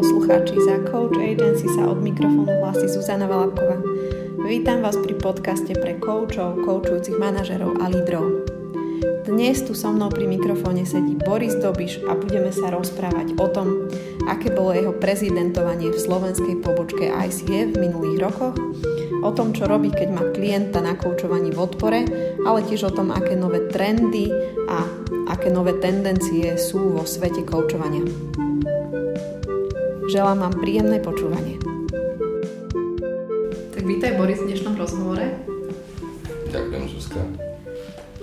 poslucháči, za Coach Agency sa od mikrofónu hlási Zuzana Valabková. Vítam vás pri podcaste pre koučov, koučujúcich manažerov a lídrov. Dnes tu so mnou pri mikrofóne sedí Boris Dobiš a budeme sa rozprávať o tom, aké bolo jeho prezidentovanie v slovenskej pobočke ICF v minulých rokoch, o tom, čo robí, keď má klienta na koučovaní v odpore, ale tiež o tom, aké nové trendy a aké nové tendencie sú vo svete koučovania. Želám vám príjemné počúvanie. Tak vítaj Boris v dnešnom rozhovore. Ďakujem, Zuzka.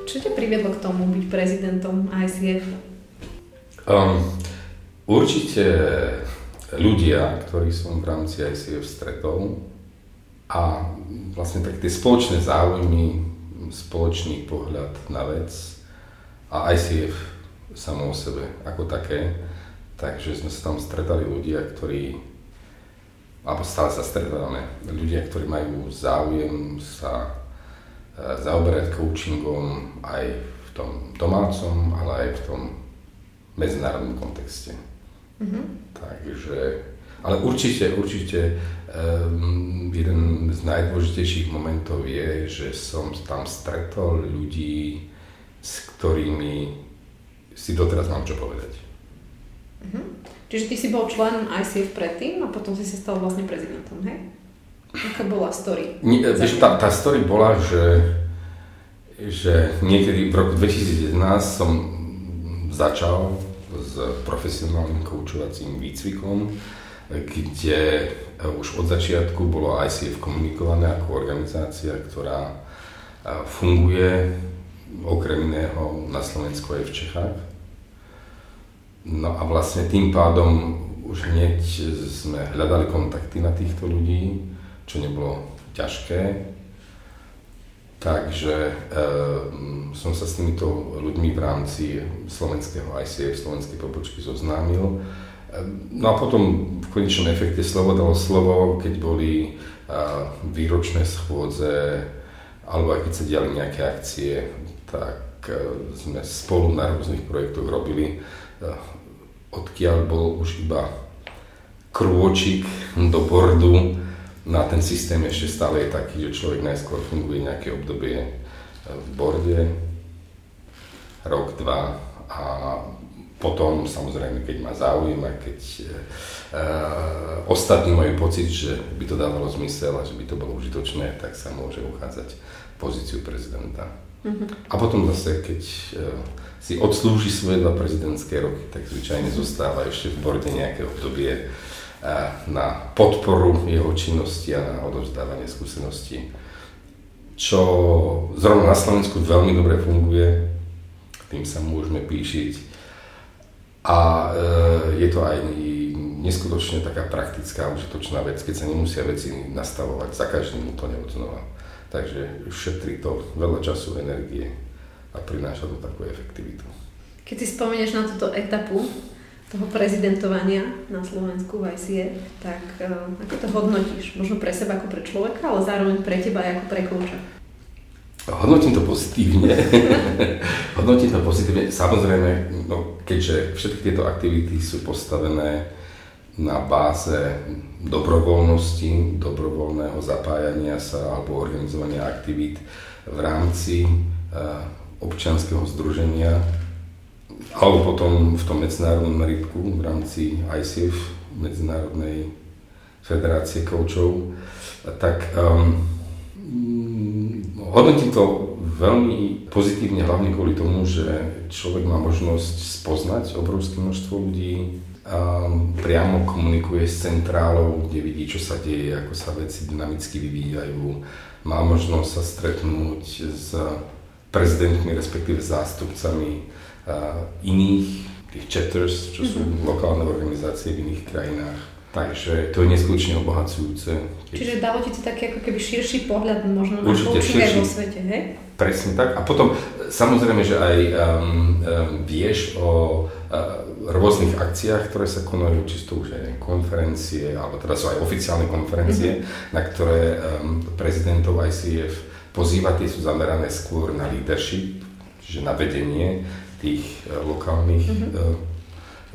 Čo ťa priviedlo k tomu byť prezidentom ICF? Um, určite ľudia, ktorí som v rámci ICF stretol a vlastne tak tie spoločné záujmy, spoločný pohľad na vec a ICF samo o sebe ako také, Takže sme sa tam stretali ľudia, ktorí, alebo stále sa stretávame, ľudia, ktorí majú záujem sa e, zaoberať coachingom aj v tom domácom, ale aj v tom medzinárodnom kontexte. Mm-hmm. Takže, ale určite, určite um, jeden z najdôležitejších momentov je, že som tam stretol ľudí, s ktorými si doteraz mám čo povedať. Uh-huh. Čiže ty si bol členom ICF predtým a potom si sa stal vlastne prezidentom, hej? Aká bola story? Nie, vieš, tá, tá story bola, že, že niekedy v roku 2011 som začal s profesionálnym koučovacím výcvikom, kde už od začiatku bolo ICF komunikované ako organizácia, ktorá funguje okrem iného na Slovensku aj v Čechách No a vlastne tým pádom už hneď sme hľadali kontakty na týchto ľudí, čo nebolo ťažké. Takže e, som sa s týmito ľuďmi v rámci slovenského ICF, slovenskej pobočky zoznámil. E, no a potom v konečnom efekte slovo dalo slovo, keď boli e, výročné schôdze, alebo aj keď sa diali nejaké akcie, tak e, sme spolu na rôznych projektoch robili odkiaľ bol už iba krôčik do bordu, na ten systém ešte stále je taký, že človek najskôr funguje nejaké obdobie e, v borde, rok, dva a potom samozrejme, keď má záujem a keď e, e, ostatní majú pocit, že by to dávalo zmysel a že by to bolo užitočné, tak sa môže uchádzať pozíciu prezidenta. A potom zase, keď e, si odslúži svoje dva prezidentské roky, tak zvyčajne zostáva ešte v borde nejaké obdobie e, na podporu jeho činnosti a na odovzdávanie skúseností. Čo zrovna na Slovensku veľmi dobre funguje, tým sa môžeme píšiť. A e, je to aj neskutočne taká praktická, užitočná vec, keď sa nemusia veci nastavovať za každým úplne od znova. Takže šetrí to veľa času, energie a prináša to takú efektivitu. Keď si spomenieš na túto etapu toho prezidentovania na Slovensku v ICF, tak uh, ako to hodnotíš? Možno pre seba ako pre človeka, ale zároveň pre teba aj ako pre kouča. Hodnotím to pozitívne. Hodnotím to pozitívne. Samozrejme, no, keďže všetky tieto aktivity sú postavené na báze dobrovoľnosti, dobrovoľného zapájania sa alebo organizovania aktivít v rámci e, občianského združenia alebo potom v tom medzinárodnom meritku v rámci ICF, Medzinárodnej federácie koučov, tak um, hodnotím to veľmi pozitívne, hlavne kvôli tomu, že človek má možnosť spoznať obrovské množstvo ľudí, priamo komunikuje s centrálou, kde vidí, čo sa deje, ako sa veci dynamicky vyvíjajú. Má možnosť sa stretnúť s prezidentmi, respektíve zástupcami iných, tých chatters, čo sú mm-hmm. lokálne organizácie v iných krajinách. Takže to je neskutočne obohacujúce. Čiže dalo ti to taký ako keby širší pohľad možno na coaching vo svete, hej? Presne tak. A potom samozrejme, že aj um, um, vieš o uh, rôznych akciách, ktoré sa konajú, čisto už aj konferencie, alebo teda sú aj oficiálne konferencie, mm-hmm. na ktoré um, prezidentov ICF pozýva, tie sú zamerané skôr na leadership, čiže na vedenie tých uh, lokálnych mm-hmm. uh,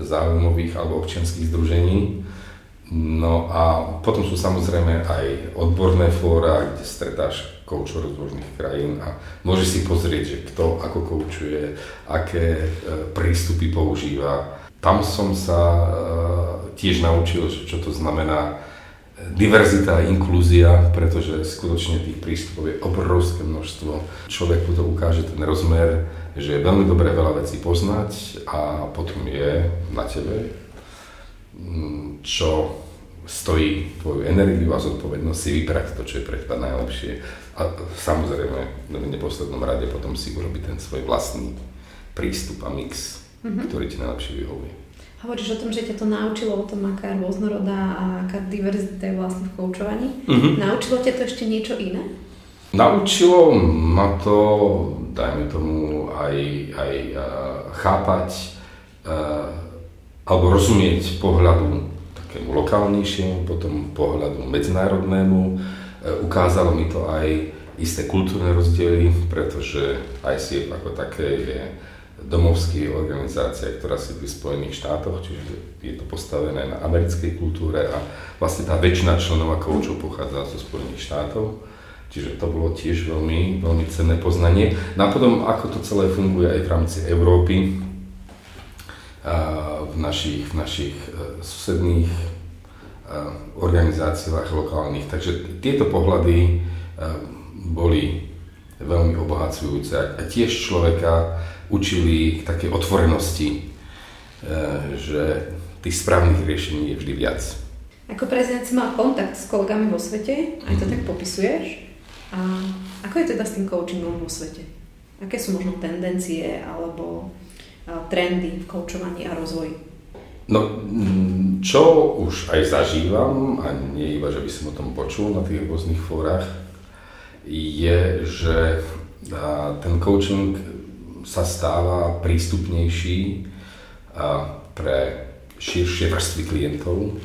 záujmových alebo občianských združení. No a potom sú samozrejme aj odborné fóra, kde stretáš koučov rôznych krajín a môžeš si pozrieť, že kto ako koučuje, aké e, prístupy používa. Tam som sa e, tiež naučil, čo to znamená diverzita a inklúzia, pretože skutočne tých prístupov je obrovské množstvo. Človeku to ukáže ten rozmer, že je veľmi dobré veľa vecí poznať a potom je na tebe, čo stojí tvoju energiu a zodpovednosť si vybrať to, čo je pre teba najlepšie. A samozrejme, v neposlednom rade potom si urobiť ten svoj vlastný prístup a mix, mm-hmm. ktorý ti najlepšie vyhovuje. Hovoríš o tom, že ťa to naučilo o tom, aká je rôznorodá a aká diverzita je vlastne v koučovaní. Mm-hmm. Naučilo ťa to ešte niečo iné? Naučilo ma to, dajme tomu, aj, aj uh, chápať uh, alebo rozumieť pohľadu takému lokálnejšiemu, potom pohľadu medzinárodnému. Uh, ukázalo mi to aj isté kultúrne rozdiely, pretože ICF ako také je domovský organizácia, ktorá si v Spojených štátoch, čiže je to postavené na americkej kultúre a vlastne tá väčšina členov a koučov pochádza zo Spojených štátov. Čiže to bolo tiež veľmi, veľmi cenné poznanie. No a potom, ako to celé funguje aj v rámci Európy, v našich, v našich e, susedných e, organizáciách lokálnych. Takže tieto pohľady e, boli veľmi obohacujúce a tiež človeka učili k takej otvorenosti, že tých správnych riešení je vždy viac. Ako prezident si mal kontakt s kolegami vo svete, aj to mm-hmm. tak popisuješ. A ako je teda s tým coachingom vo svete? Aké sú možno tendencie alebo trendy v coachovaní a rozvoji? No, mm, čo už aj zažívam, a nie iba, že by som o tom počul na tých rôznych fórach, je, že ten coaching sa stáva prístupnejší pre širšie vrstvy klientov,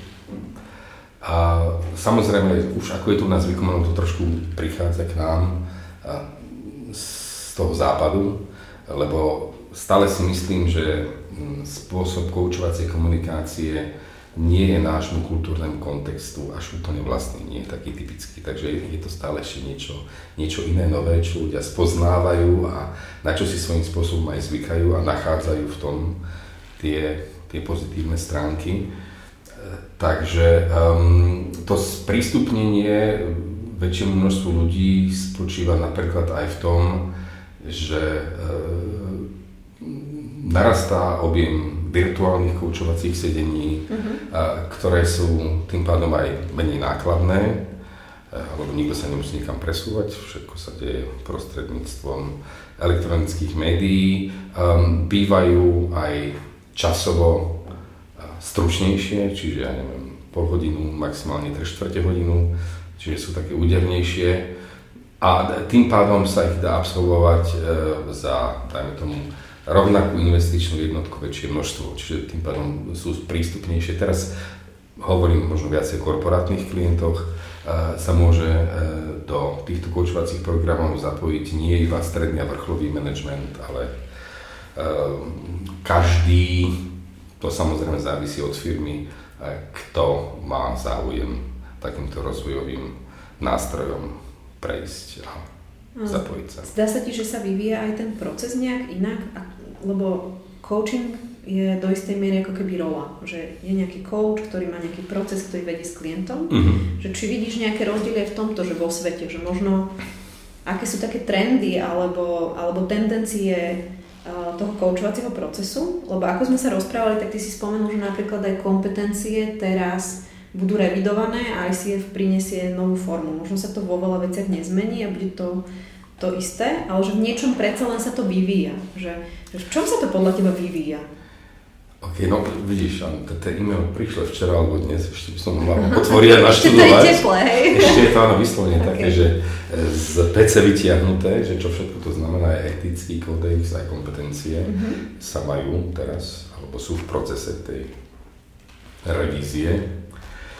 a samozrejme, už ako je tu na zvykom, ono to trošku prichádza k nám z toho západu, lebo stále si myslím, že mm, spôsob koučovacej komunikácie nie je nášmu kultúrnemu kontextu až úplne vlastný, nie je taký typický. Takže je to stále ešte niečo, niečo iné, nové, čo ľudia spoznávajú a na čo si svojím spôsobom aj zvykajú a nachádzajú v tom tie, tie pozitívne stránky. Takže um, to sprístupnenie väčšiemu množstvu ľudí spočíva napríklad aj v tom, že uh, narastá objem virtuálnych koučovacích sedení, uh-huh. uh, ktoré sú tým pádom aj menej nákladné, lebo nikto sa nemusí nikam presúvať, všetko sa deje prostredníctvom elektronických médií. Um, bývajú aj časovo stručnejšie, čiže ja neviem, pol hodinu, maximálne 3 čtvrte hodinu, čiže sú také údernejšie a tým pádom sa ich dá absolvovať e, za, dajme tomu, rovnakú investičnú jednotku väčšie množstvo, čiže tým pádom sú prístupnejšie. Teraz hovorím možno viacej o korporátnych klientoch, e, sa môže e, do týchto koučovacích programov zapojiť nie iba stredný a vrcholový manažment, ale každý to samozrejme závisí od firmy, kto má záujem takýmto rozvojovým nástrojom prejsť a zapojiť sa. Zdá sa ti, že sa vyvíja aj ten proces nejak inak? Lebo coaching je do istej miery ako keby rola, že je nejaký coach, ktorý má nejaký proces, ktorý vedie s klientom, mm-hmm. že či vidíš nejaké rozdiely v tomto, že vo svete, že možno aké sú také trendy alebo, alebo tendencie toho koučovacieho procesu, lebo ako sme sa rozprávali, tak ty si spomenul, že napríklad aj kompetencie teraz budú revidované a ICF prinesie novú formu. Možno sa to vo veľa veciach nezmení a bude to to isté, ale že v niečom predsa len sa to vyvíja. Že, že v čom sa to podľa teba vyvíja? OK, no vidíš, ten e-mail prišiel včera alebo dnes, ešte by som mal otvoriť a naštudovať. Ešte to je? Ešte je to áno vyslovene okay. také, že z PC vytiahnuté, že čo všetko to znamená, aj etický kódex, aj kompetencie mm-hmm. sa majú teraz, alebo sú v procese tej revízie.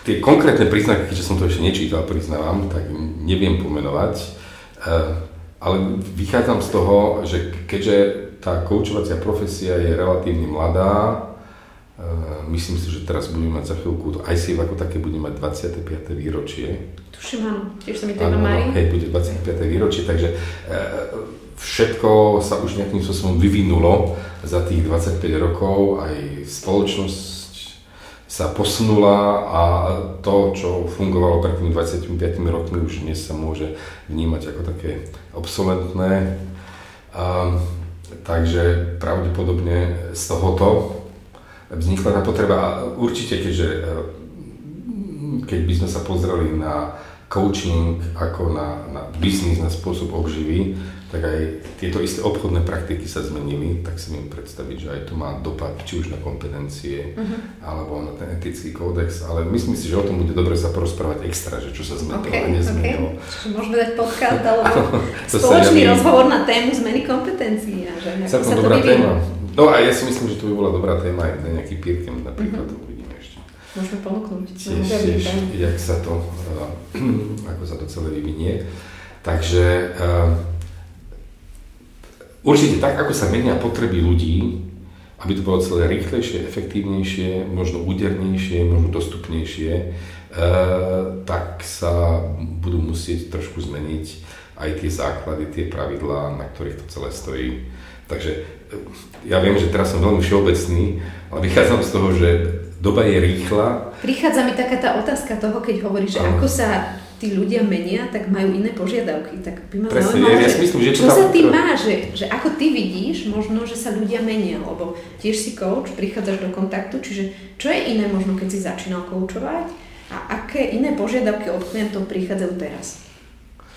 Tie konkrétne príznaky, keďže som to ešte nečítal, priznávam, tak neviem pomenovať, eh, ale vychádzam z toho, že keďže tá koučovacia profesia je relatívne mladá, myslím si, že teraz budeme mať za chvíľku, to ICF ako také bude mať 25. výročie. Tuším, áno, tiež sa mi to iba marí. Hej, bude 25. výročie, takže všetko sa už nejakým spôsobom vyvinulo za tých 25 rokov, aj spoločnosť sa posunula a to, čo fungovalo pred tými 25 rokmi, už dnes sa môže vnímať ako také obsolentné. A, takže pravdepodobne z tohoto vznikla tá potreba a určite, keďže keď by sme sa pozreli na coaching ako na, na biznis, na spôsob obživy, tak aj tieto isté obchodné praktiky sa zmenili, tak si viem predstaviť, že aj to má dopad či už na kompetencie uh-huh. alebo na ten etický kódex, ale myslím si, že o tom bude dobre sa porozprávať extra, že čo sa zmenilo okay, a nezmenilo. Okay. Čiže môžeme dať podcast alebo spoločný ja rozhovor na tému zmeny kompetencií. A že sa to dobrá téma. No a ja si myslím, že to by bola dobrá téma aj na nejaký pírkem napríklad. Uh-huh. Uvidíme ešte. Môžeme ponúknuť. Tiež, tiež, jak sa to, uh, ako sa to celé vyvinie. Takže uh, Určite tak, ako sa menia potreby ľudí, aby to bolo celé rýchlejšie, efektívnejšie, možno údernejšie, možno dostupnejšie, e, tak sa budú musieť trošku zmeniť aj tie základy, tie pravidlá, na ktorých to celé stojí. Takže e, ja viem, že teraz som veľmi všeobecný, ale vychádzam z toho, že doba je rýchla. Prichádza mi taká tá otázka toho, keď hovoríš, že ako sa tí ľudia menia, tak majú iné požiadavky. Tak by ma Presne, zaujímalo, ja, ja myslím, že čo, čo sa ty má, že, že ako ty vidíš možno, že sa ľudia menia, lebo tiež si coach, prichádzaš do kontaktu, čiže čo je iné možno, keď si začínal coachovať a aké iné požiadavky od klientov prichádzajú teraz?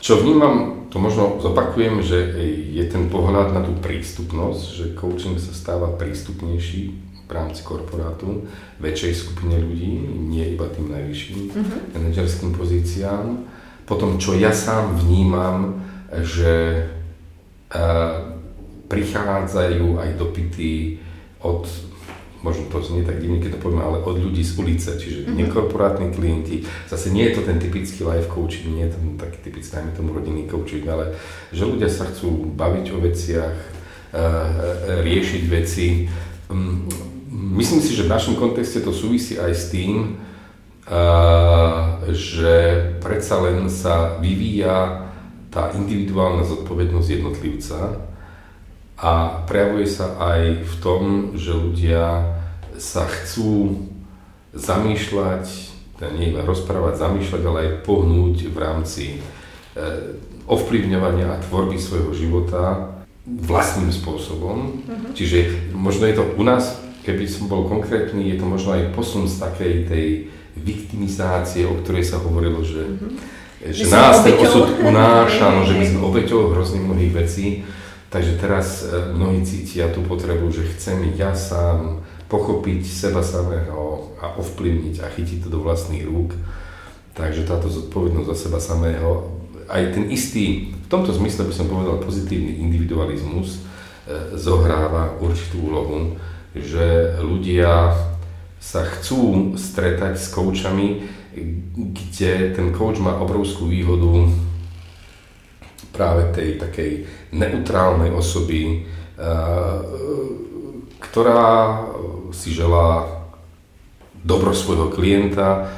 Čo vnímam, to možno zopakujem, že je ten pohľad na tú prístupnosť, že coaching sa stáva prístupnejší v rámci korporátu väčšej skupine ľudí, nie iba tým najvyšším uh-huh. manažerským pozíciám. Potom, čo ja sám vnímam, že uh, prichádzajú aj dopity od možno to znie tak divne, keď to poviem, ale od ľudí z ulice, čiže mm-hmm. nekorporátni klienti. Zase nie je to ten typický life coaching, nie je to taký typický, najmä tomu rodinný coaching, ale že ľudia sa chcú baviť o veciach, uh, riešiť veci. Myslím si, že v našom kontexte to súvisí aj s tým, že predsa len sa vyvíja tá individuálna zodpovednosť jednotlivca a prejavuje sa aj v tom, že ľudia sa chcú zamýšľať, teda nie iba rozprávať, zamýšľať, ale aj pohnúť v rámci e, ovplyvňovania a tvorby svojho života vlastným spôsobom. Uh-huh. Čiže možno je to u nás keby som bol konkrétny, je to možno aj posun z takej tej viktimizácie, o ktorej sa hovorilo, že, mm-hmm. že nás ten osud unáša, no, že my sme obeťou hrozných mnohých vecí. Takže teraz e, mnohí cítia tú potrebu, že chcem ja sám pochopiť seba samého a ovplyvniť a chytiť to do vlastných rúk. Takže táto zodpovednosť za seba samého, aj ten istý, v tomto zmysle by som povedal pozitívny individualizmus, e, zohráva určitú úlohu že ľudia sa chcú stretať s koučami, kde ten coach má obrovskú výhodu práve tej takej neutrálnej osoby, ktorá si želá dobro svojho klienta,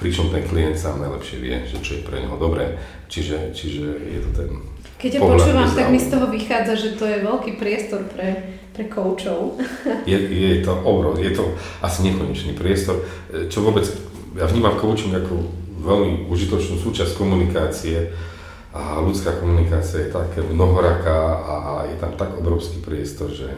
pričom ten klient sám najlepšie vie, že čo je pre neho dobré. Čiže, čiže je to ten Keď ťa počúvam, tak mi z toho vychádza, že to je veľký priestor pre pre koučov. Je, je to obrov, je to asi nekonečný priestor, čo vôbec, ja vnímam coaching ako veľmi užitočnú súčasť komunikácie a ľudská komunikácia je také mnohoraká a je tam tak obrovský priestor, že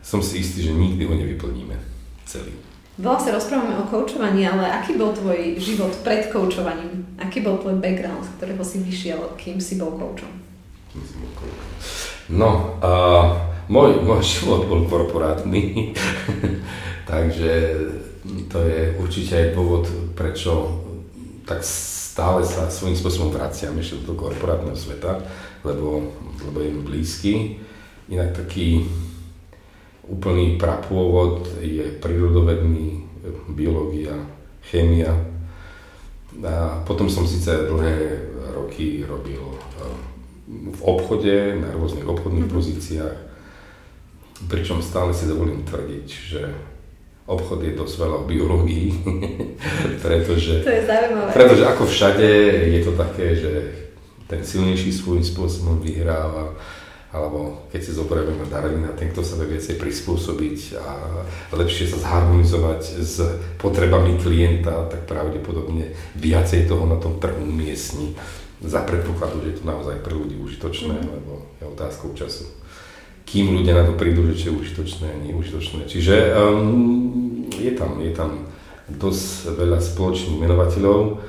som si istý, že nikdy ho nevyplníme celý. Veľa sa rozprávame o koučovaní, ale aký bol tvoj život pred koučovaním? Aký bol tvoj background, z ktorého si vyšiel, kým si bol koučom? No, uh, môj, môj život bol korporátny, takže to je určite aj dôvod, prečo tak stále sa svojím spôsobom vraciam ešte do korporátneho sveta, lebo, lebo je mi blízky. Inak taký úplný prapôvod je prírodovedný, biológia, chémia. A potom som síce dlhé roky robil v obchode, na rôznych obchodných mm-hmm. pozíciách, pričom stále si dovolím tvrdiť, že obchod je dosť veľa o biológii, pretože, to je zaujímavé. pretože ako všade je to také, že ten silnejší svojím spôsobom vyhráva, alebo keď si zoberieme na Darwina, ten, kto sa vie viacej prispôsobiť a lepšie sa zharmonizovať s potrebami klienta, tak pravdepodobne viacej toho na tom trhu miestni za predpokladu, že je to naozaj pre ľudí užitočné, mm. lebo je otázkou času. Kým ľudia na to prídu, že čo je užitočné nie užitočné. Čiže um, je, tam, je tam dosť veľa spoločných menovateľov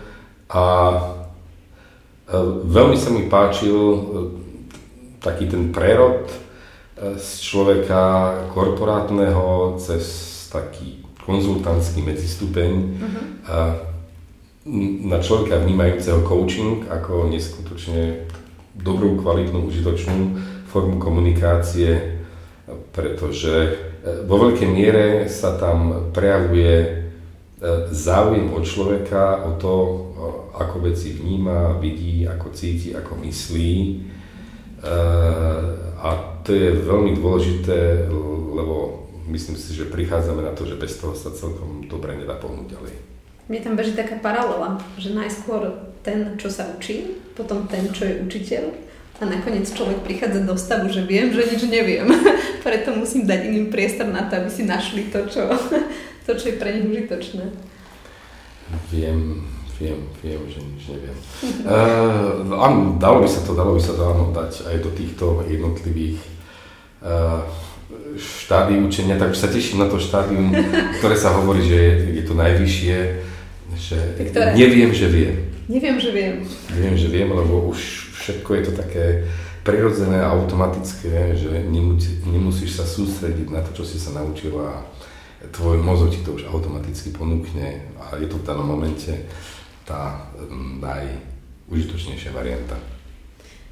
a uh, veľmi sa mi páčil uh, taký ten prerod e, z človeka korporátneho cez taký konzultantský medzistupeň uh-huh. Na človeka vnímajúceho coaching ako neskutočne dobrú, kvalitnú, užitočnú formu komunikácie, pretože e, vo veľkej miere sa tam prejavuje záujem od človeka, o to, ako veci vníma, vidí, ako cíti, ako myslí a to je veľmi dôležité, lebo myslím si, že prichádzame na to, že bez toho sa celkom dobre nedá pohnúť ďalej. Mne tam beží taká paralela, že najskôr ten, čo sa učí, potom ten, čo je učiteľ a nakoniec človek prichádza do stavu, že viem, že nič neviem. Preto musím dať iným priestor na to, aby si našli to, čo, to, čo je pre nich užitočné. Viem, Viem, viem, že nič neviem. Uh, áno, dalo by sa to, dalo by sa to áno dať aj do týchto jednotlivých uh, štádií učenia, tak sa teším na to štádium, ktoré sa hovorí, že je, je to najvyššie, že Ktoré? neviem, že viem. Neviem, že viem. Neviem, že viem, lebo už všetko je to také prirodzené a automatické, že nemusí, nemusíš sa sústrediť na to, čo si sa naučila a tvoj mozog ti to už automaticky ponúkne a je to v danom momente tá najužitočnejšia varianta.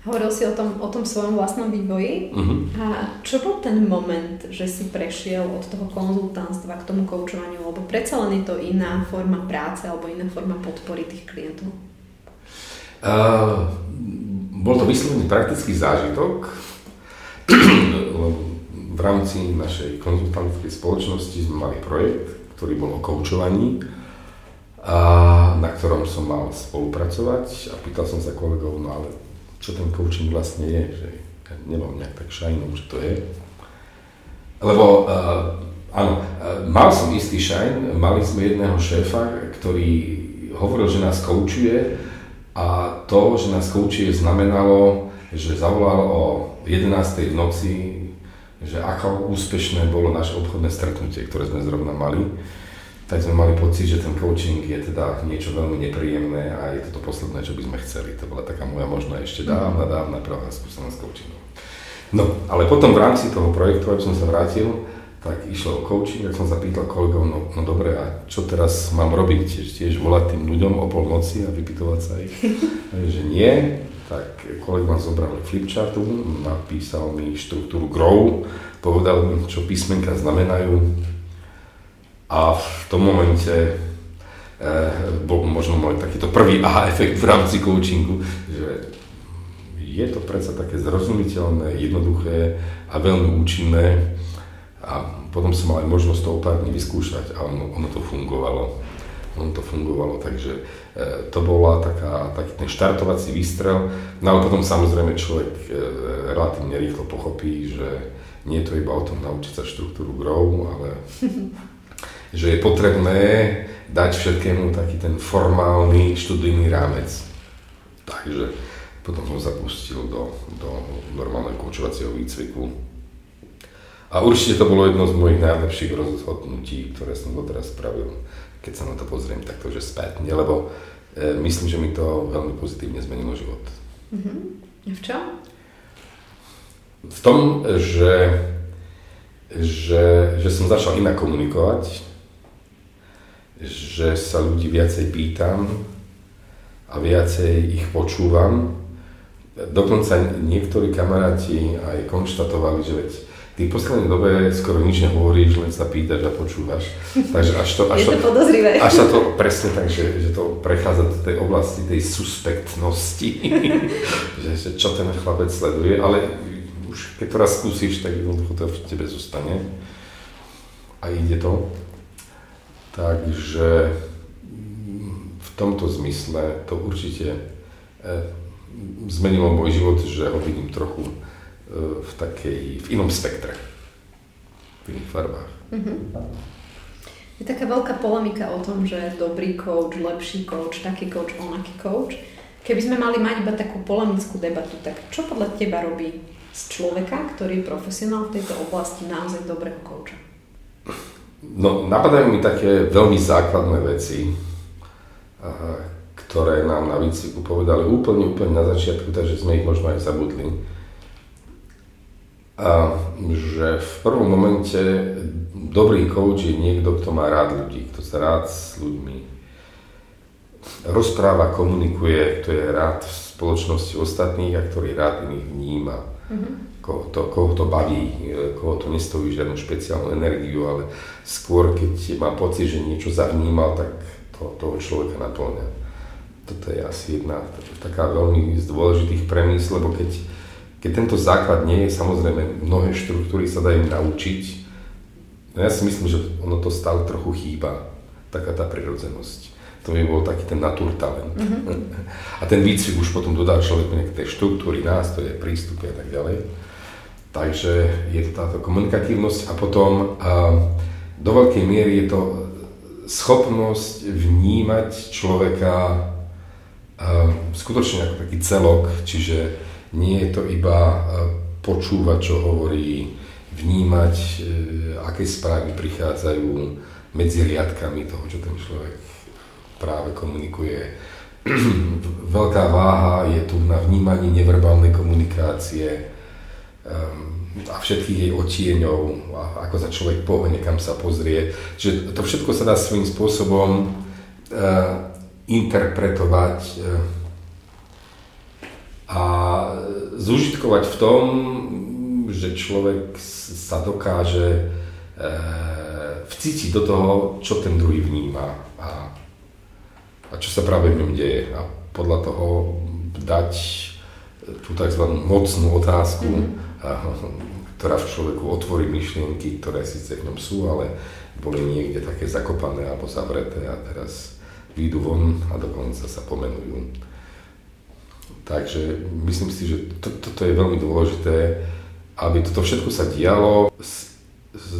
Hovoril si o tom, o tom svojom vlastnom vývoji. Uh-huh. A čo bol ten moment, že si prešiel od toho konzultantstva k tomu koučovaniu? Lebo predsa len je to iná forma práce alebo iná forma podpory tých klientov. Uh, bol to vyslovene praktický zážitok. v rámci našej konzultantskej spoločnosti sme mali projekt, ktorý bol o koučovaní a na ktorom som mal spolupracovať a pýtal som sa kolegov, no ale čo ten coaching vlastne je, že ja nemám nejak tak šajnom, že to je. Lebo uh, áno, uh, mal som istý šajn, mali sme jedného šéfa, ktorý hovoril, že nás koučuje a to, že nás koučuje znamenalo, že zavolal o 11. v noci, že ako úspešné bolo naše obchodné stretnutie, ktoré sme zrovna mali tak sme mali pocit, že ten coaching je teda niečo veľmi nepríjemné a je to to posledné, čo by sme chceli. To bola taká moja možná ešte dávna, dávna prvá skúsenosť s coachingom. No, ale potom v rámci toho projektu, aby som sa vrátil, tak išlo o coaching, tak som sa pýtal kolegov, no, no dobre, a čo teraz mám robiť? Tiež, tiež volať tým ľuďom o polnoci a vypytovať sa ich? že nie, tak kolega ma zobral flipchartu, napísal mi štruktúru GROW, povedal mi, čo písmenka znamenajú, a v tom momente e, bol možno môj takýto prvý aha efekt v rámci coachingu, že je to predsa také zrozumiteľné, jednoduché a veľmi účinné. A potom som mal aj možnosť to pár dní vyskúšať a ono, ono to fungovalo. Ono to fungovalo, takže e, to bola taká, taký ten štartovací výstrel. No ale potom samozrejme človek e, relatívne rýchlo pochopí, že nie je to iba o tom naučiť sa štruktúru grow, ale že je potrebné dať všetkému taký ten formálny študijný rámec. Takže potom som zapustil do, do normálneho koučovacieho výcviku. A určite to bolo jedno z mojich najlepších rozhodnutí, ktoré som doteraz spravil, keď sa na to pozriem takto, že spätne, lebo e, myslím, že mi to veľmi pozitívne zmenilo život. Mm-hmm. V čom? V tom, že, že, že som začal inak komunikovať, že sa ľudí viacej pýtam a viacej ich počúvam. Dokonca niektorí kamaráti aj konštatovali, že veď ty v poslednej dobe skoro nič nehovoríš, len sa pýtaš a počúvaš. Takže až to, až to, to. Až sa to presne tak, že, že to prechádza do tej oblasti tej suspektnosti, že, že čo ten chlapec sleduje, ale už keď to raz skúsiš, tak jednoducho to v tebe zostane a ide to. Takže v tomto zmysle to určite e, zmenilo môj život, že ho vidím trochu e, v takej, v inom spektre, v iných farbách. Mm-hmm. Je taká veľká polemika o tom, že dobrý coach, lepší coach, taký coach, onaký coach. Keby sme mali mať iba takú polemickú debatu, tak čo podľa teba robí z človeka, ktorý je profesionál v tejto oblasti naozaj dobrého coacha? No, napadajú mi také veľmi základné veci, ktoré nám na výcviku povedali úplne, úplne na začiatku, takže sme ich možno aj zabudli. A že v prvom momente dobrý coach je niekto, kto má rád ľudí, kto sa rád s ľuďmi rozpráva, komunikuje, kto je rád v spoločnosti ostatných a ktorý rád iných vníma. Mm-hmm. Koho, to, koho to baví, koho to nestojí žiadnu špeciálnu energiu, ale skôr keď má pocit, že niečo zavnímal, tak to, toho človeka naplňa. Toto je asi jedna taká veľmi z dôležitých premysl, lebo keď keď tento základ nie je, samozrejme mnohé štruktúry sa dajú naučiť. No ja si myslím, že ono to stále trochu chýba, taká tá prirodzenosť. To by bol taký ten naturtalent. Mm-hmm. A ten výcvik už potom dodá človeku nejaké štruktúry, nástroje, prístupy a tak ďalej. Takže je to táto komunikatívnosť a potom a do veľkej miery je to schopnosť vnímať človeka skutočne ako taký celok, čiže nie je to iba počúvať, čo hovorí, vnímať, e, aké správy prichádzajú medzi riadkami toho, čo ten človek práve komunikuje. Veľká váha je tu na vnímaní neverbálnej komunikácie a všetkých jej otieňov, ako sa človek pohne, kam sa pozrie. Čiže to všetko sa dá svojím spôsobom e, interpretovať a zužitkovať v tom, že človek sa dokáže e, vcítiť do toho, čo ten druhý vníma a, čo sa práve v ňom deje a podľa toho dať tú tzv. mocnú otázku, mm-hmm. ktorá v človeku otvorí myšlienky, ktoré síce v ňom sú, ale boli niekde také zakopané alebo zavreté a teraz výjdu von a dokonca sa pomenujú. Takže myslím si, že to, toto je veľmi dôležité, aby toto všetko sa dialo s, s,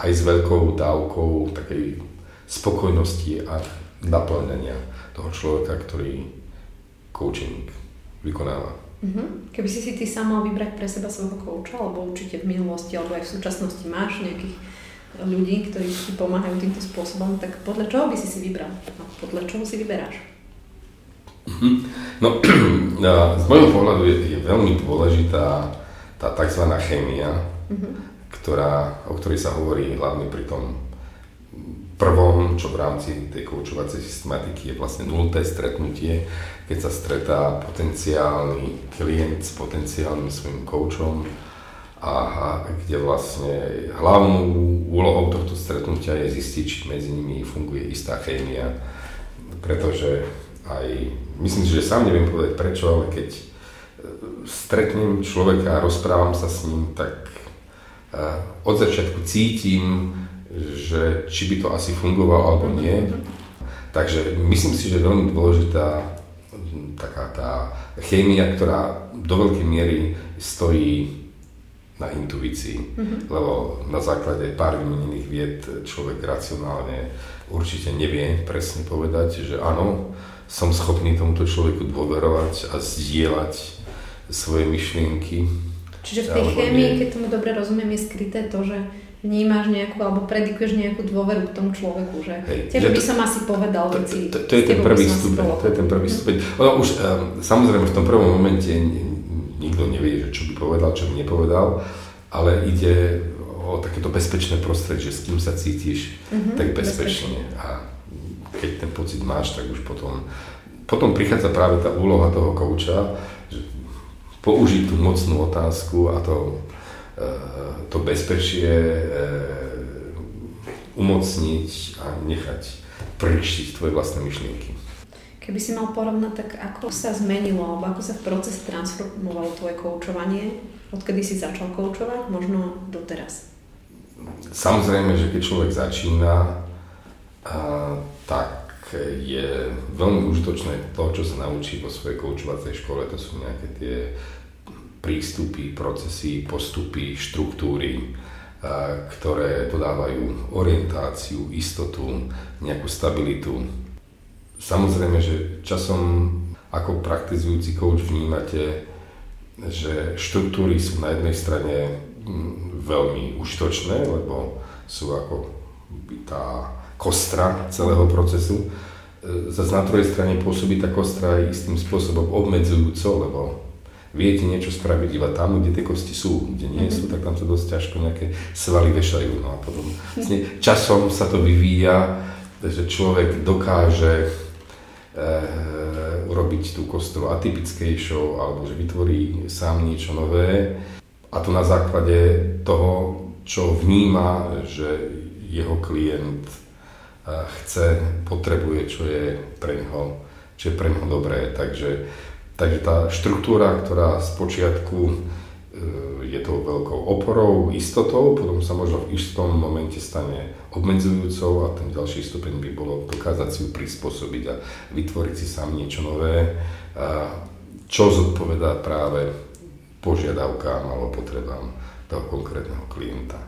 aj s veľkou dávkou takej spokojnosti a naplňania toho človeka, ktorý coaching vykonáva. Mm-hmm. Keby si si ty sám mal vybrať pre seba svojho kouča, alebo určite v minulosti, alebo aj v súčasnosti máš nejakých ľudí, ktorí ti pomáhajú týmto spôsobom, tak podľa čoho by si si vybral? A podľa čoho si vyberáš? Mhm. No, z môjho pohľadu je, je veľmi dôležitá tá tzv. chémia, mm-hmm. ktorá, o ktorej sa hovorí hlavne pri tom prvom, čo v rámci tej koučovacej systematiky je vlastne nulté stretnutie, keď sa stretá potenciálny klient s potenciálnym svojim koučom a, kde vlastne hlavnou úlohou tohto stretnutia je zistiť, či medzi nimi funguje istá chémia, pretože aj, myslím si, že sám neviem povedať prečo, ale keď e, stretnem človeka a rozprávam sa s ním, tak e, od začiatku cítim, že či by to asi fungovalo alebo nie. Takže myslím si, že je veľmi dôležitá taká tá chémia, ktorá do veľkej miery stojí na intuícii, mm-hmm. lebo na základe pár vymenených vied človek racionálne určite nevie presne povedať, že áno, som schopný tomuto človeku dôverovať a zdieľať svoje myšlienky. Čiže v tej chémii, keď tomu dobre rozumiem, je skryté to, že vnímaš nejakú, alebo predikuješ nejakú dôveru k tomu človeku, že tebe by som asi povedal veci. To, je ten prvý stupeň, to je ten prvý stupeň. Ono už, um, samozrejme v tom prvom momente nikto nevie, že čo by povedal, čo by nepovedal, ale ide o takéto bezpečné prostredie, že s kým sa cítiš mm-hmm, tak bezpečne. A keď ten pocit máš, tak už potom, potom prichádza práve tá úloha toho kouča, že použiť tú mocnú otázku a to, to bezpečie e, umocniť a nechať prištiť tvoje vlastné myšlienky. Keby si mal porovnať, tak ako sa zmenilo, alebo ako sa v procese transformovalo tvoje koučovanie, odkedy si začal koučovať, možno doteraz? Samozrejme, že keď človek začína, tak je veľmi užitočné to, čo sa naučí vo svojej koučovacej škole. To sú nejaké tie prístupy, procesy, postupy, štruktúry, ktoré podávajú orientáciu, istotu, nejakú stabilitu. Samozrejme, že časom ako praktizujúci coach vnímate, že štruktúry sú na jednej strane mm, veľmi užitočné, lebo sú ako tá kostra celého procesu. E, zase na druhej strane pôsobí tá kostra aj istým spôsobom obmedzujúco, lebo viete niečo spraviť iba tam, kde tie kosti sú, kde nie sú, tak tam sa dosť ťažko nejaké svaly vešajú. No a potom vlastne časom sa to vyvíja, že človek dokáže e, urobiť tú kostru atypickejšou alebo že vytvorí sám niečo nové a to na základe toho, čo vníma, že jeho klient chce, potrebuje, čo je pre neho, čo je pre neho dobré. Takže, takže tá štruktúra, ktorá z počiatku e, je to veľkou oporou, istotou, potom sa možno v istom momente stane obmedzujúcou a ten ďalší stupeň by bolo dokázať si ju prispôsobiť a vytvoriť si sám niečo nové, čo zodpovedá práve požiadavkám alebo potrebám toho konkrétneho klienta.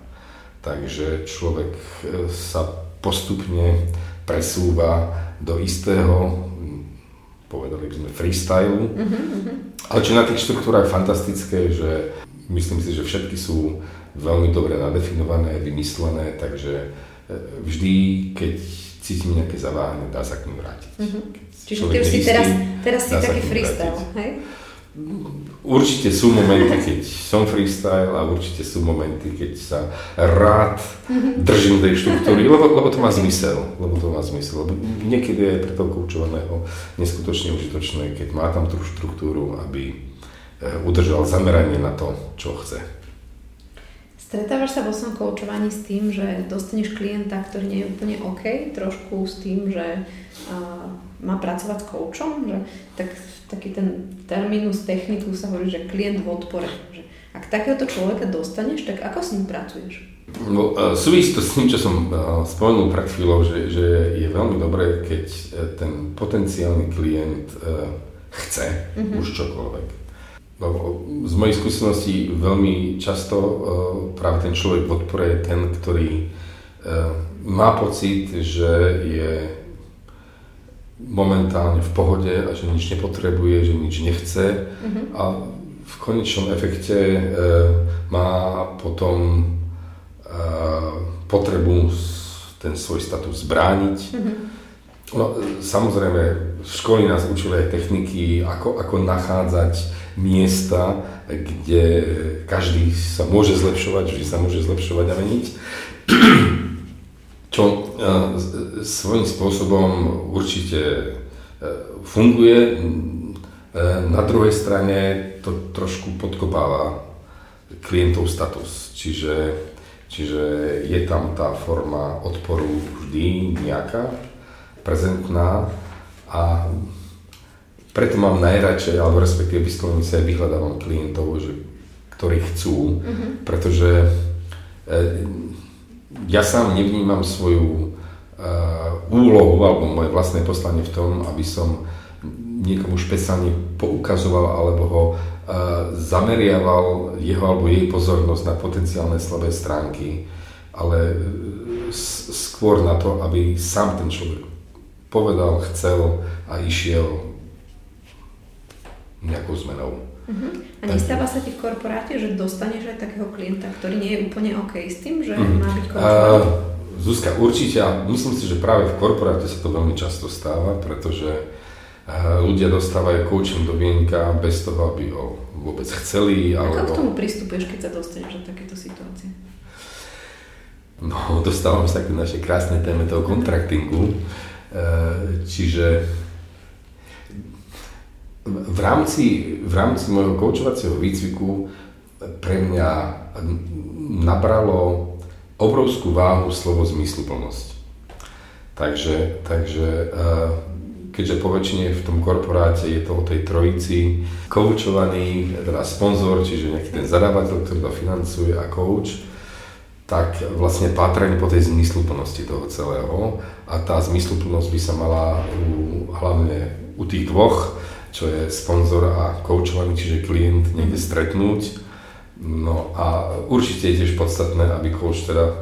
Takže človek e, sa postupne presúva do istého, povedali by sme, freestylu. Mm-hmm. Ale čo na tých štruktúrach fantastické, že myslím si, že všetky sú veľmi dobre nadefinované, vymyslené, takže e, vždy, keď cítim nejaké zaváhanie, dá sa k ním vrátiť. Mm-hmm. Čiže ty už si teraz, teraz si taký freestyle, hej? Určite sú momenty, keď som freestyle a určite sú momenty, keď sa rád držím tej štruktúry, lebo, lebo to má zmysel. Lebo to má zmysel. Lebo niekedy je pre toho koučovaného neskutočne užitočné, keď má tam tú štruktúru, aby eh, udržal zameranie na to, čo chce. Stretávaš sa vo svojom koučovaní s tým, že dostaneš klienta, ktorý nie je úplne OK, trošku s tým, že uh, má pracovať s koučom, že tak taký ten terminus technicus sa hovorí, že klient v odpore. Že ak takéhoto človeka dostaneš, tak ako s ním pracuješ? No, e, súvisí to s tým, čo som e, spomenul pred chvíľou, že, že je veľmi dobré, keď e, ten potenciálny klient chce mm-hmm. už čokoľvek. Lebo z mojej skúsenosti veľmi často práve ten človek v odpore je ten, ktorý má pocit, že je momentálne v pohode a že nič nepotrebuje, že nič nechce uh-huh. a v konečnom efekte e, má potom e, potrebu ten svoj status zbrániť. Uh-huh. No, samozrejme, školy nás učili aj techniky, ako, ako nachádzať miesta, kde každý sa môže zlepšovať, vždy sa môže zlepšovať a meniť čo e, svojím spôsobom určite e, funguje. E, na druhej strane to trošku podkopáva klientov status, čiže, čiže je tam tá forma odporu vždy nejaká, prezentná a preto mám najradšej, alebo respektíve vyslovene sa aj vyhľadávam klientov, že, ktorí chcú, mm-hmm. pretože ja sám nevnímam svoju uh, úlohu alebo moje vlastné poslanie v tom, aby som niekomu špeciálne poukazoval alebo ho uh, zameriaval jeho alebo jej pozornosť na potenciálne slabé stránky, ale uh, skôr na to, aby sám ten človek povedal, chcel a išiel nejakou zmenou. Uh-huh. A nestáva sa ti v korporáte, že dostaneš aj takého klienta, ktorý nie je úplne OK s tým, že uh-huh. má byť Uh, Zuzka, určite a myslím si, že práve v korporáte sa to veľmi často stáva, pretože uh, ľudia dostávajú coaching do vienka bez toho, aby ho vôbec chceli. Ako alebo... k tomu pristupuješ, keď sa dostaneš do takéto situácie? No, dostávam sa k našej krásnej téme toho kontraktingu. Uh, čiže v rámci, v rámci môjho koučovacieho výcviku pre mňa nabralo obrovskú váhu slovo zmysluplnosť. Takže, takže eh, keďže po väčšine v tom korporáte je to o tej trojici, koučovaný, teda sponzor, čiže nejaký ten zadávateľ, ktorý to financuje a coach, tak vlastne pátranie po tej zmysluplnosti toho celého a tá zmysluplnosť by sa mala u, hlavne u tých dvoch, čo je sponzor a koučovaný, čiže klient niekde stretnúť. No a určite je tiež podstatné, aby coach teda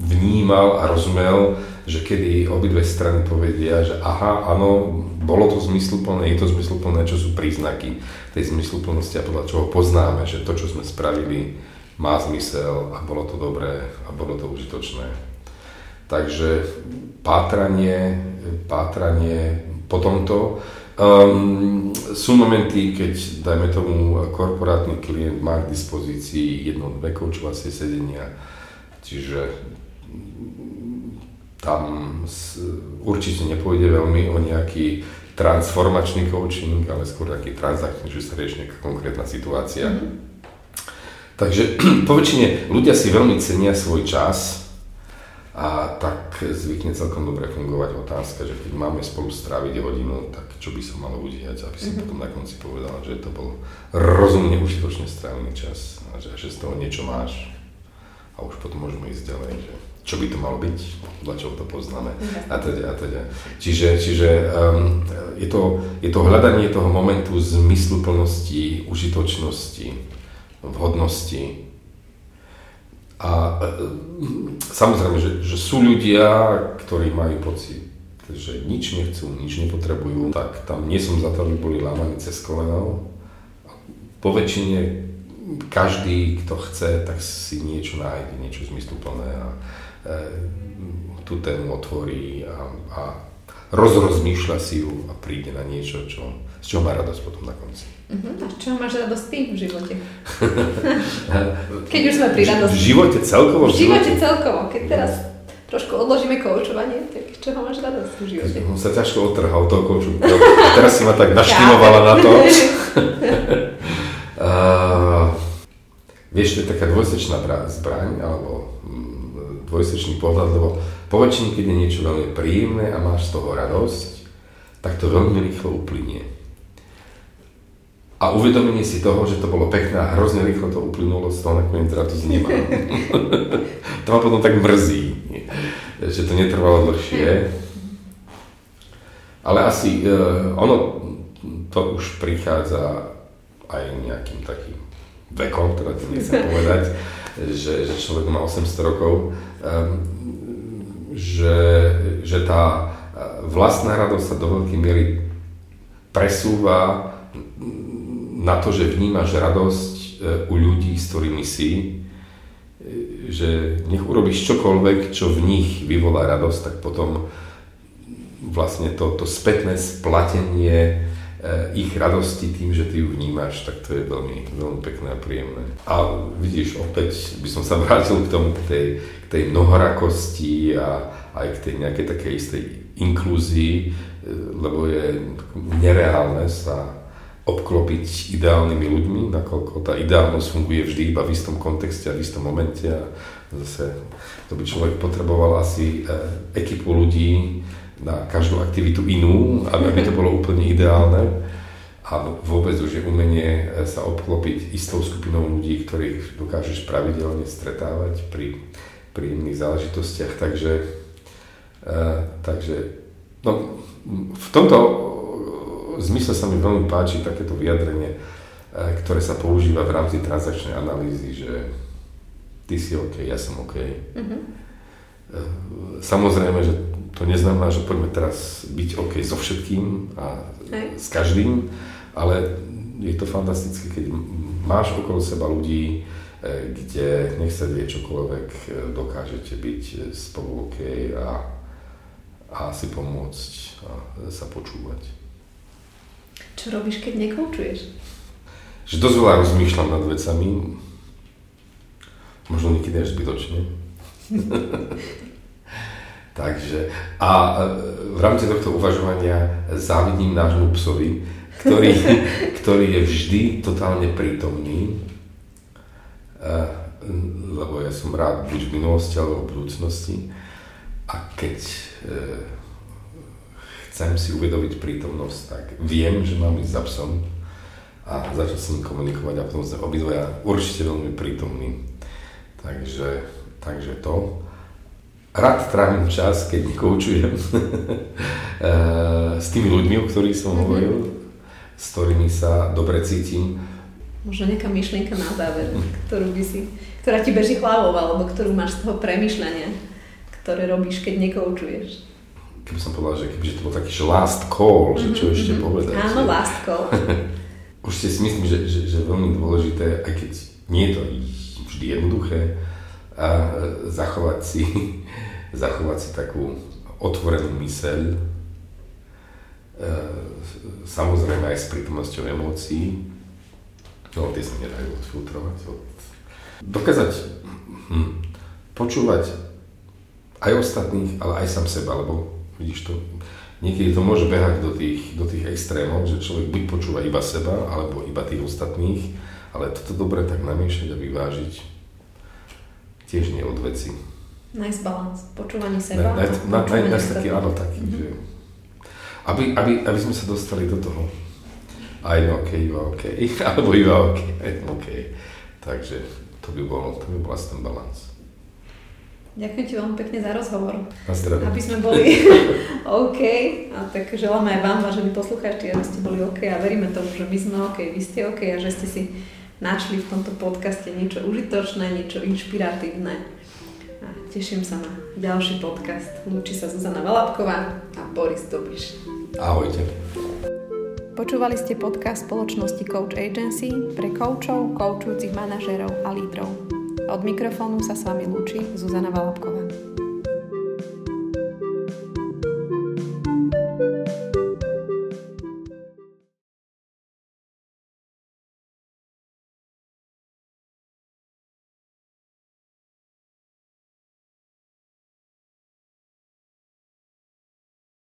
vnímal a rozumel, že kedy obidve strany povedia, že aha, áno, bolo to zmysluplné, je to zmysluplné, čo sú príznaky tej zmysluplnosti a podľa čoho poznáme, že to, čo sme spravili, má zmysel a bolo to dobré a bolo to užitočné. Takže pátranie, pátranie po tomto. Um, sú momenty, keď, dajme tomu, korporátny klient má k dispozícii jedno, dve koučovacie sedenia, čiže tam určite nepôjde veľmi o nejaký transformačný coaching, ale skôr taký transakčný, že sa rieši nejaká konkrétna situácia. Mm-hmm Takže po väčšine ľudia si veľmi cenia svoj čas a tak zvykne celkom dobre fungovať otázka, že keď máme spolu stráviť hodinu, tak čo by sa malo udiať, aby som mm-hmm. potom na konci povedal, že to bol rozumne užitočne strávený čas a že, že z toho niečo máš a už potom môžeme ísť ďalej, že čo by to malo byť, podľa čoho to poznáme a teda a teda. Čiže, čiže um, je, to, je to hľadanie toho momentu zmysluplnosti, užitočnosti, vhodnosti. A e, samozrejme, že, že sú ľudia, ktorí majú pocit, že nič nechcú, nič nepotrebujú, tak tam nie som za to, aby boli lámaní cez koleno. Po väčšine každý, kto chce, tak si niečo nájde, niečo zmysluplné a e, tú tému otvorí a, a rozrozmýšľa si ju a príde na niečo, čo, z čoho má radosť potom na konci. Uh-huh. A čoho máš radosť ty v živote? keď už sme pri radosti. V živote celkovo? V živote celkovo. Keď teraz trošku odložíme koučovanie, tak z čoho máš radosť v živote? Som sa ťažko odtrhal toho kouču. teraz si ma tak naštimovala na to. uh, vieš, to je taká dvojsečná zbraň, alebo mm, dvojsečný pohľad, lebo po väčšine, keď je niečo veľmi príjemné a máš z toho radosť, tak to veľmi rýchlo uplynie. A uvedomenie si toho, že to bolo pekné a hrozne rýchlo to uplynulo, z toho nakoniec radosť nemá. to ma potom tak mrzí, že to netrvalo dlhšie. Ale asi uh, ono to už prichádza aj nejakým takým vekom, teda to nechcem povedať, že, že človek má 800 rokov, um, že, že tá vlastná radosť sa do veľkej miery presúva na to, že vnímaš radosť e, u ľudí, s ktorými si, e, že nech urobíš čokoľvek, čo v nich vyvolá radosť, tak potom vlastne to, to spätné splatenie e, ich radosti tým, že ty ju vnímaš, tak to je veľmi, veľmi pekné a príjemné. A vidíš, opäť by som sa vrátil k tomu, k tej, k tej mnohorakosti a aj k tej nejakej takej istej inklúzii, lebo je nereálne sa obklopiť ideálnymi ľuďmi, nakoľko tá ideálnosť funguje vždy iba v istom kontexte a v istom momente a zase to by človek potreboval asi e, ekipu ľudí na každú aktivitu inú, aby to bolo úplne ideálne. A vôbec už je umenie e, sa obklopiť istou skupinou ľudí, ktorých dokážeš pravidelne stretávať pri príjemných záležitostiach, takže, uh, takže no, v tomto zmysle sa mi veľmi páči takéto vyjadrenie, e, ktoré sa používa v rámci transakčnej analýzy, že ty si OK, ja som OK. Mm-hmm. Samozrejme, že to neznamená, že poďme teraz byť OK so všetkým a Hej. s každým, ale je to fantastické, keď máš okolo seba ľudí, e, kde nech sa vie čokoľvek, dokážete byť spolu OK a, a si pomôcť a sa počúvať. Čo robíš, keď nekoučuješ? Že dosť veľa rozmýšľam nad vecami, možno niekedy až zbytočne. Takže a e, v rámci tohto uvažovania závidím nášmu psovi, ktorý, ktorý je vždy totálne prítomný, e, lebo ja som rád buď v minulosti alebo v budúcnosti a keď e, chcem si uvedomiť prítomnosť, tak viem, že mám ísť za psom a začal s ním komunikovať a potom sme obidvaja určite veľmi prítomní. Takže Takže to. Rád trávim čas, keď koučujem s tými ľuďmi, o ktorých som mm-hmm. hovoril, s ktorými sa dobre cítim. Možno nejaká myšlienka na záver, ktorú by si, ktorá ti beží hlavou, alebo ktorú máš z toho premyšľania, ktoré robíš, keď nekoučuješ. Keby som povedal, že kebyže to bol taký že last call, mm-hmm, že čo mhm, ešte mm-hmm. povedať. Áno, že... last call. Určite si myslím, že, že, že veľmi dôležité, aj keď nie je to vždy jednoduché, a zachovať si, zachovať si takú otvorenú myseľ, e, samozrejme aj s prítomnosťou emócií, no tie sa nedajú odfiltrovať, od... dokázať hm, počúvať aj ostatných, ale aj sám seba, lebo vidíš to, niekedy to môže behať do tých, do tých extrémov, že človek buď počúva iba seba, alebo iba tých ostatných, ale toto dobre tak namiešať a vyvážiť tiež nie od veci. Nice balance, počúvanie seba. Na, na, na, na, taký, áno, taký, mm-hmm. že aby, aby, aby sme sa dostali do toho I'm OK, are OK, alebo are OK, OK. Takže to by bol, to by bol ten balans. Ďakujem ti veľmi pekne za rozhovor. Na zdravie. Aby sme boli OK. A tak želáme aj vám, vážení poslucháči, aby ste boli OK a veríme tomu, že my sme OK, vy ste OK a že ste si našli v tomto podcaste niečo užitočné, niečo inšpiratívne. A teším sa na ďalší podcast. Lúči sa Zuzana Valapková a Boris Dobiš. Ahojte. Počúvali ste podcast spoločnosti Coach Agency pre koučov, koučujúcich manažérov a lídrov. Od mikrofónu sa s vami lúči Zuzana Valapková.